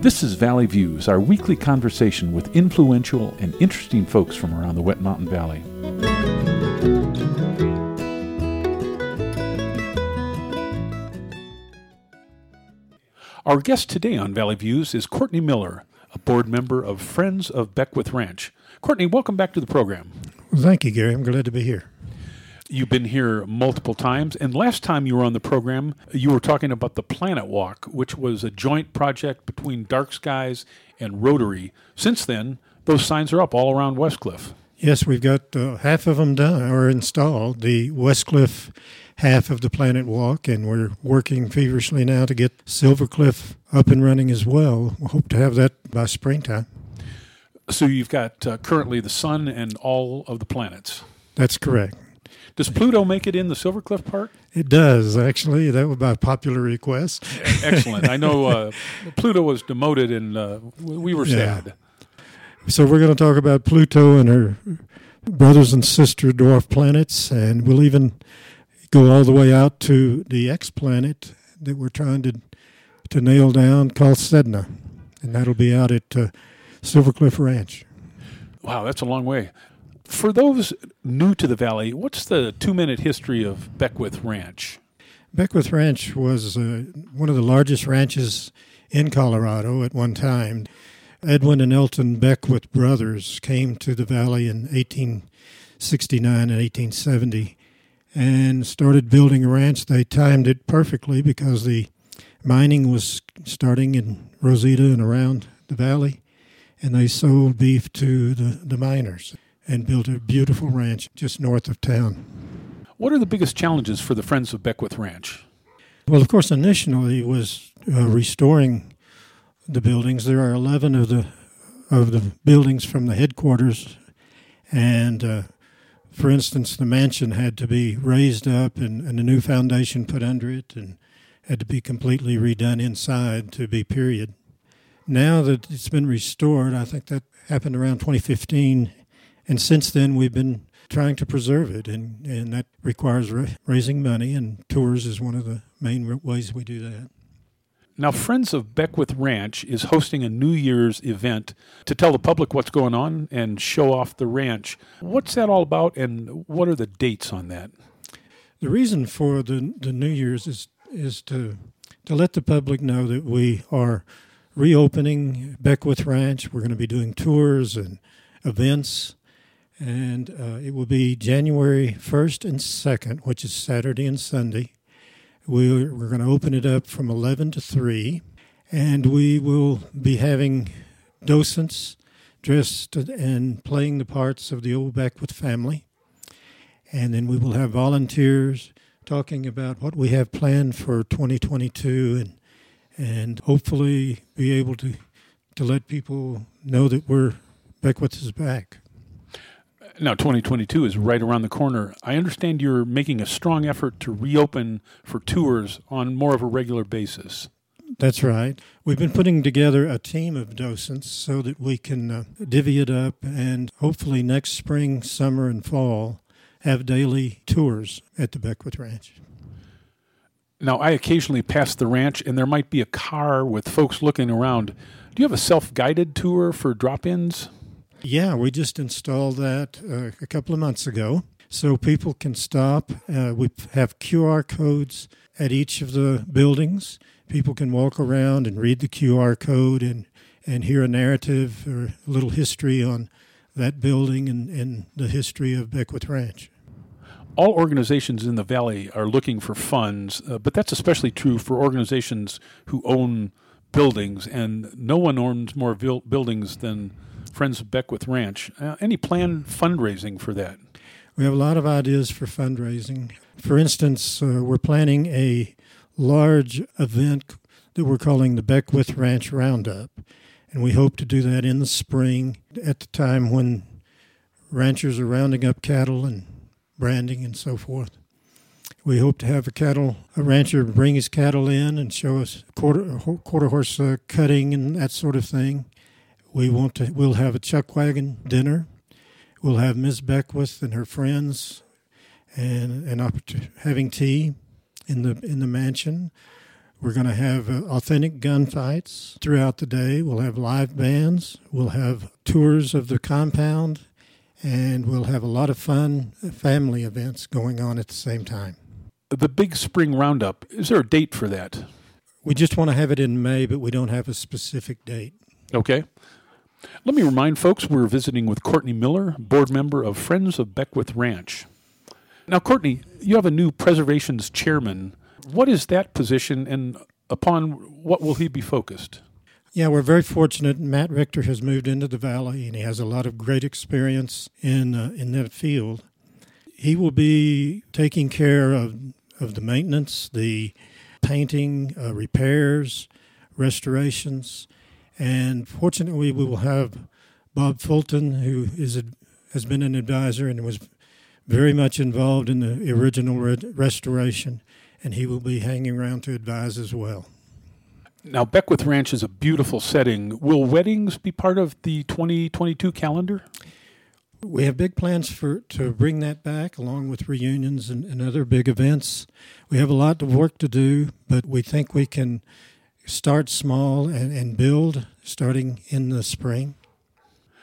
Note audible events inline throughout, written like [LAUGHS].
This is Valley Views, our weekly conversation with influential and interesting folks from around the Wet Mountain Valley. Our guest today on Valley Views is Courtney Miller, a board member of Friends of Beckwith Ranch. Courtney, welcome back to the program. Thank you, Gary. I'm glad to be here. You've been here multiple times, and last time you were on the program, you were talking about the Planet Walk, which was a joint project between Dark Skies and Rotary. Since then, those signs are up all around Westcliffe. Yes, we've got uh, half of them done or installed. The Westcliffe half of the Planet Walk, and we're working feverishly now to get Silvercliff up and running as well. We hope to have that by springtime. So you've got uh, currently the sun and all of the planets. That's correct. Does Pluto make it in the Silvercliff Park? It does, actually. That was by popular request. Excellent. I know uh, Pluto was demoted, and uh, we were Yeah. sad. So we're going to talk about Pluto and her brothers and sister dwarf planets, and we'll even go all the way out to the X planet that we're trying to to nail down called Sedna, and that'll be out at uh, Silvercliff Ranch. Wow, that's a long way. For those new to the valley, what's the two minute history of Beckwith Ranch? Beckwith Ranch was uh, one of the largest ranches in Colorado at one time. Edwin and Elton Beckwith brothers came to the valley in 1869 and 1870 and started building a ranch. They timed it perfectly because the mining was starting in Rosita and around the valley, and they sold beef to the, the miners and built a beautiful ranch just north of town. What are the biggest challenges for the Friends of Beckwith Ranch? Well, of course, initially was uh, restoring the buildings. There are eleven of the of the buildings from the headquarters, and uh, for instance, the mansion had to be raised up and, and a new foundation put under it, and had to be completely redone inside to be period. Now that it's been restored, I think that happened around 2015, and since then we've been trying to preserve it, and, and that requires ra- raising money, and tours is one of the main ways we do that. Now, Friends of Beckwith Ranch is hosting a New Year's event to tell the public what's going on and show off the ranch. What's that all about, and what are the dates on that? The reason for the the New Year's is is to to let the public know that we are reopening Beckwith Ranch. We're going to be doing tours and events, and uh, it will be January first and second, which is Saturday and Sunday. We're we're going to open it up from eleven to three, and we will be having docents dressed and playing the parts of the old Beckwith family and then we will have volunteers talking about what we have planned for 2022 and and hopefully be able to to let people know that we're Beckwith is back. Now, 2022 is right around the corner. I understand you're making a strong effort to reopen for tours on more of a regular basis. That's right. We've been putting together a team of docents so that we can uh, divvy it up and hopefully next spring, summer, and fall have daily tours at the Beckwith Ranch. Now, I occasionally pass the ranch, and there might be a car with folks looking around. Do you have a self guided tour for drop ins? Yeah, we just installed that uh, a couple of months ago. So people can stop. Uh, we have QR codes at each of the buildings. People can walk around and read the QR code and, and hear a narrative or a little history on that building and, and the history of Beckwith Ranch. All organizations in the valley are looking for funds, uh, but that's especially true for organizations who own buildings, and no one owns more buildings than Friends of Beckwith Ranch. Uh, any planned fundraising for that? We have a lot of ideas for fundraising. For instance, uh, we're planning a large event that we're calling the Beckwith Ranch Roundup. And we hope to do that in the spring at the time when ranchers are rounding up cattle and branding and so forth. We hope to have a cattle a rancher bring his cattle in and show us quarter quarter horse uh, cutting and that sort of thing. We want to we'll have a chuck wagon dinner. We'll have Miss Beckwith and her friends and an opportunity having tea in the in the mansion. We're going to have uh, authentic gunfights throughout the day. We'll have live bands. We'll have tours of the compound. And we'll have a lot of fun family events going on at the same time. The big spring roundup, is there a date for that? We just want to have it in May, but we don't have a specific date. Okay. Let me remind folks we're visiting with Courtney Miller, board member of Friends of Beckwith Ranch. Now, Courtney, you have a new preservations chairman. What is that position and upon what will he be focused? Yeah, we're very fortunate. Matt Richter has moved into the valley and he has a lot of great experience in uh, in that field. He will be taking care of of the maintenance, the painting, uh, repairs, restorations, and fortunately, we will have Bob Fulton, who is a, has been an advisor and was very much involved in the original re- restoration, and he will be hanging around to advise as well. Now, Beckwith Ranch is a beautiful setting. Will weddings be part of the 2022 calendar? We have big plans for to bring that back, along with reunions and, and other big events. We have a lot of work to do, but we think we can start small and, and build starting in the spring.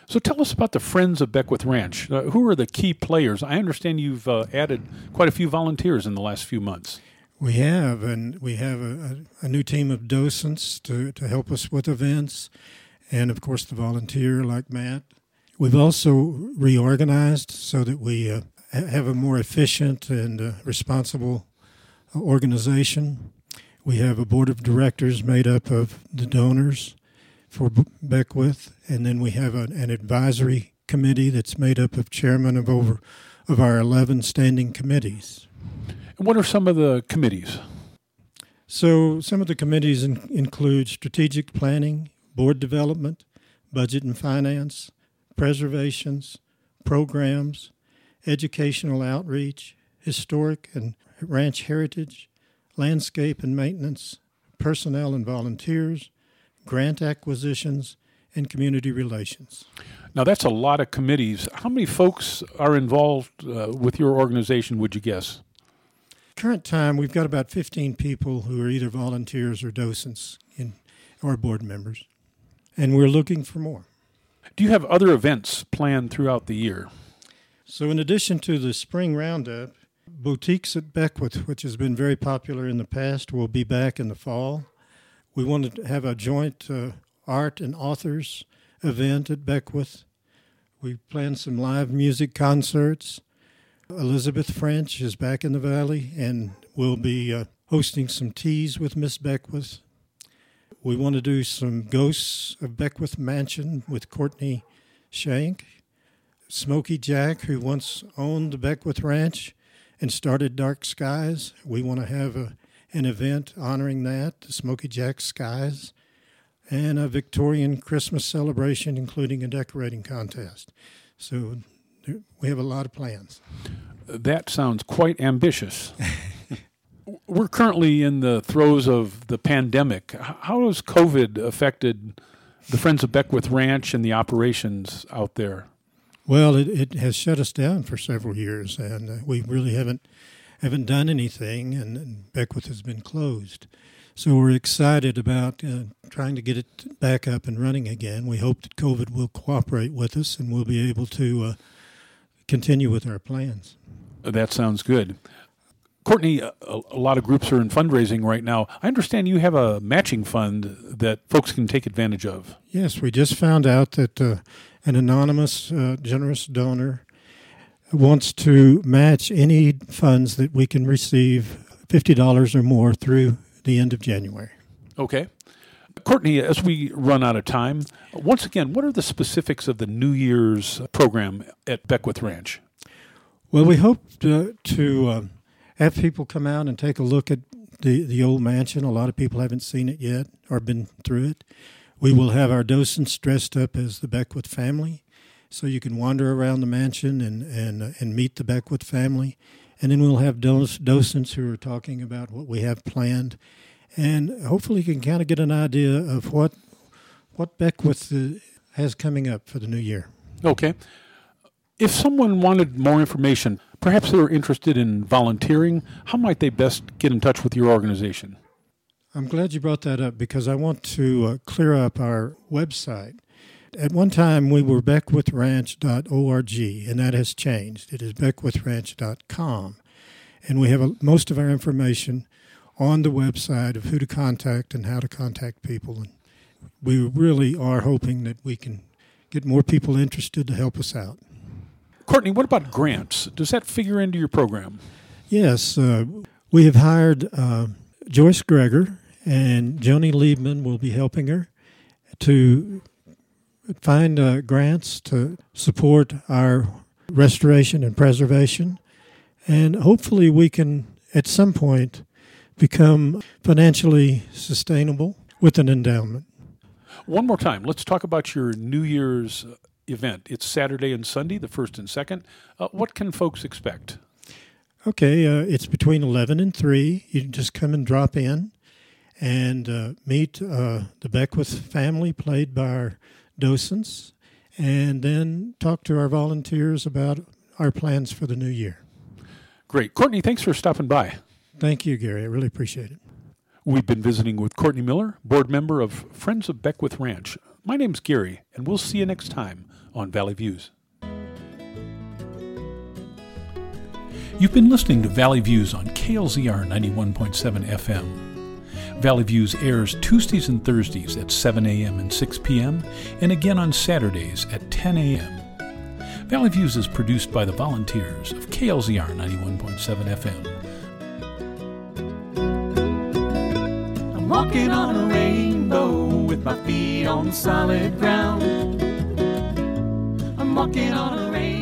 So tell us about the Friends of Beckwith Ranch. Uh, who are the key players? I understand you've uh, added quite a few volunteers in the last few months. We have, and we have a, a, new team of docents to, to help us with events, and of course the volunteer like Matt. We've also reorganized so that we uh, have a more efficient and uh, responsible organization. We have a board of directors made up of the donors for Beckwith, and then we have an, an advisory committee that's made up of chairmen of over of our 11 standing committees. And what are some of the committees? So, some of the committees in, include strategic planning, board development, budget and finance, preservations, programs, educational outreach, historic and ranch heritage, landscape and maintenance, personnel and volunteers, grant acquisitions, and community relations. Now, that's a lot of committees. How many folks are involved uh, with your organization, would you guess? Current time, we've got about 15 people who are either volunteers or docents in, or board members, and we're looking for more. Do you have other events planned throughout the year? So, in addition to the spring roundup, Boutiques at Beckwith, which has been very popular in the past, will be back in the fall. We want to have a joint uh, art and authors event at Beckwith. We plan some live music concerts. Elizabeth French is back in the valley and will be uh, hosting some teas with Miss Beckwith. We want to do some Ghosts of Beckwith Mansion with Courtney Shank. Smokey Jack, who once owned the Beckwith Ranch, and started Dark Skies. We want to have a, an event honoring that, the Smokey Jack Skies, and a Victorian Christmas celebration, including a decorating contest. So we have a lot of plans. That sounds quite ambitious. [LAUGHS] We're currently in the throes of the pandemic. How has COVID affected the Friends of Beckwith Ranch and the operations out there? Well, it, it has shut us down for several years, and uh, we really haven't haven't done anything, and, and, Beckwith has been closed. So we're excited about uh, trying to get it back up and running again. We hope that COVID will cooperate with us, and we'll be able to uh, continue with our plans. That sounds good. Courtney, a, a, lot of groups are in fundraising right now. I understand you have a matching fund that folks can take advantage of. Yes, we just found out that uh, an anonymous uh, generous donor wants to match any funds that we can receive $50 or more through the end of January. Okay. Courtney, as we run out of time, once again, what are the specifics of the New Year's program at Beckwith Ranch? Well, we hope to, to uh, have people come out and take a look at the, the old mansion. A lot of people haven't seen it yet or been through it. We will have our docents dressed up as the Beckwith family, so you can wander around the mansion and and uh, and meet the Beckwith family, and then we'll have docents who are talking about what we have planned, and hopefully you can kind of get an idea of what what Beckwith uh, has coming up for the new year. Okay. If someone wanted more information, perhaps they were interested in volunteering, how might they best get in touch with your organization? I'm glad you brought that up because I want to uh, clear up our website. At one time, we were beckwithranch.org, and that has changed. It is beckwithranch.com. And we have a, most of our information on the website of who to contact and how to contact people. And we really are hoping that we can get more people interested to help us out. Courtney, what about grants? Does that figure into your program? Yes. Uh, we have hired uh, Joyce Greger, and Joni Liebman will be helping her to find uh, grants to support our restoration and preservation. And hopefully, we can at some point become financially sustainable with an endowment. One more time, let's talk about your New Year's event. It's Saturday and Sunday, the first and second. Uh, what can folks expect? Okay, uh, it's between 11 and 3. You can just come and drop in and uh, meet uh, the Beckwith family, played by our docents, and then talk to our volunteers about our plans for the new year. Great. Courtney, thanks for stopping by. Thank you, Gary. I really appreciate it. We've been visiting with Courtney Miller, board member of Friends of Beckwith Ranch. My name's Gary, and we'll see you next time on Valley Views. You've been listening to Valley Views on KLZR 91.7 FM. Valley Views airs Tuesdays and Thursdays at 7 a.m. and 6 p.m., and again on Saturdays at 10 a.m. Valley Views is produced by the volunteers of KLZR 91.7 FM. I'm walking on a rainbow with my feet on solid ground. Walking on a rainbow.